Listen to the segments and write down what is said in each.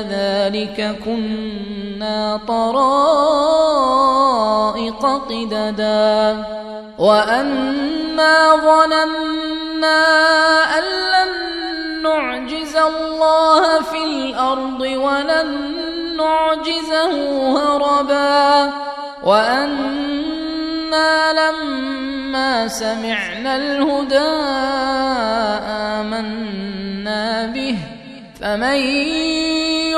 ذلك كنا طرائق قددا. وأنا ظننا أن لن نعجز الله في الأرض ولن نعجزه هربا. وأنا لما سمعنا الهدى آمنا به. فمن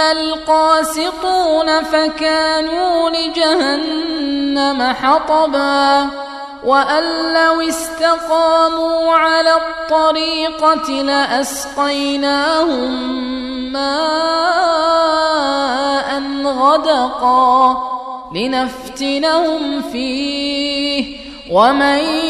واما القاسطون فكانوا لجهنم حطبا وان لو استقاموا على الطريقة لاسقيناهم ماء غدقا لنفتنهم فيه ومن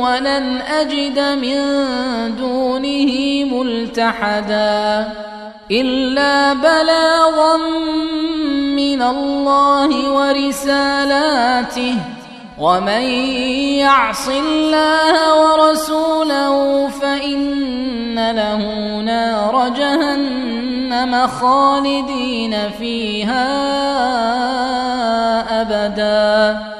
ولن أجد من دونه ملتحدا إلا بلاغا من الله ورسالاته ومن يعص الله ورسوله فإن له نار جهنم خالدين فيها أبدا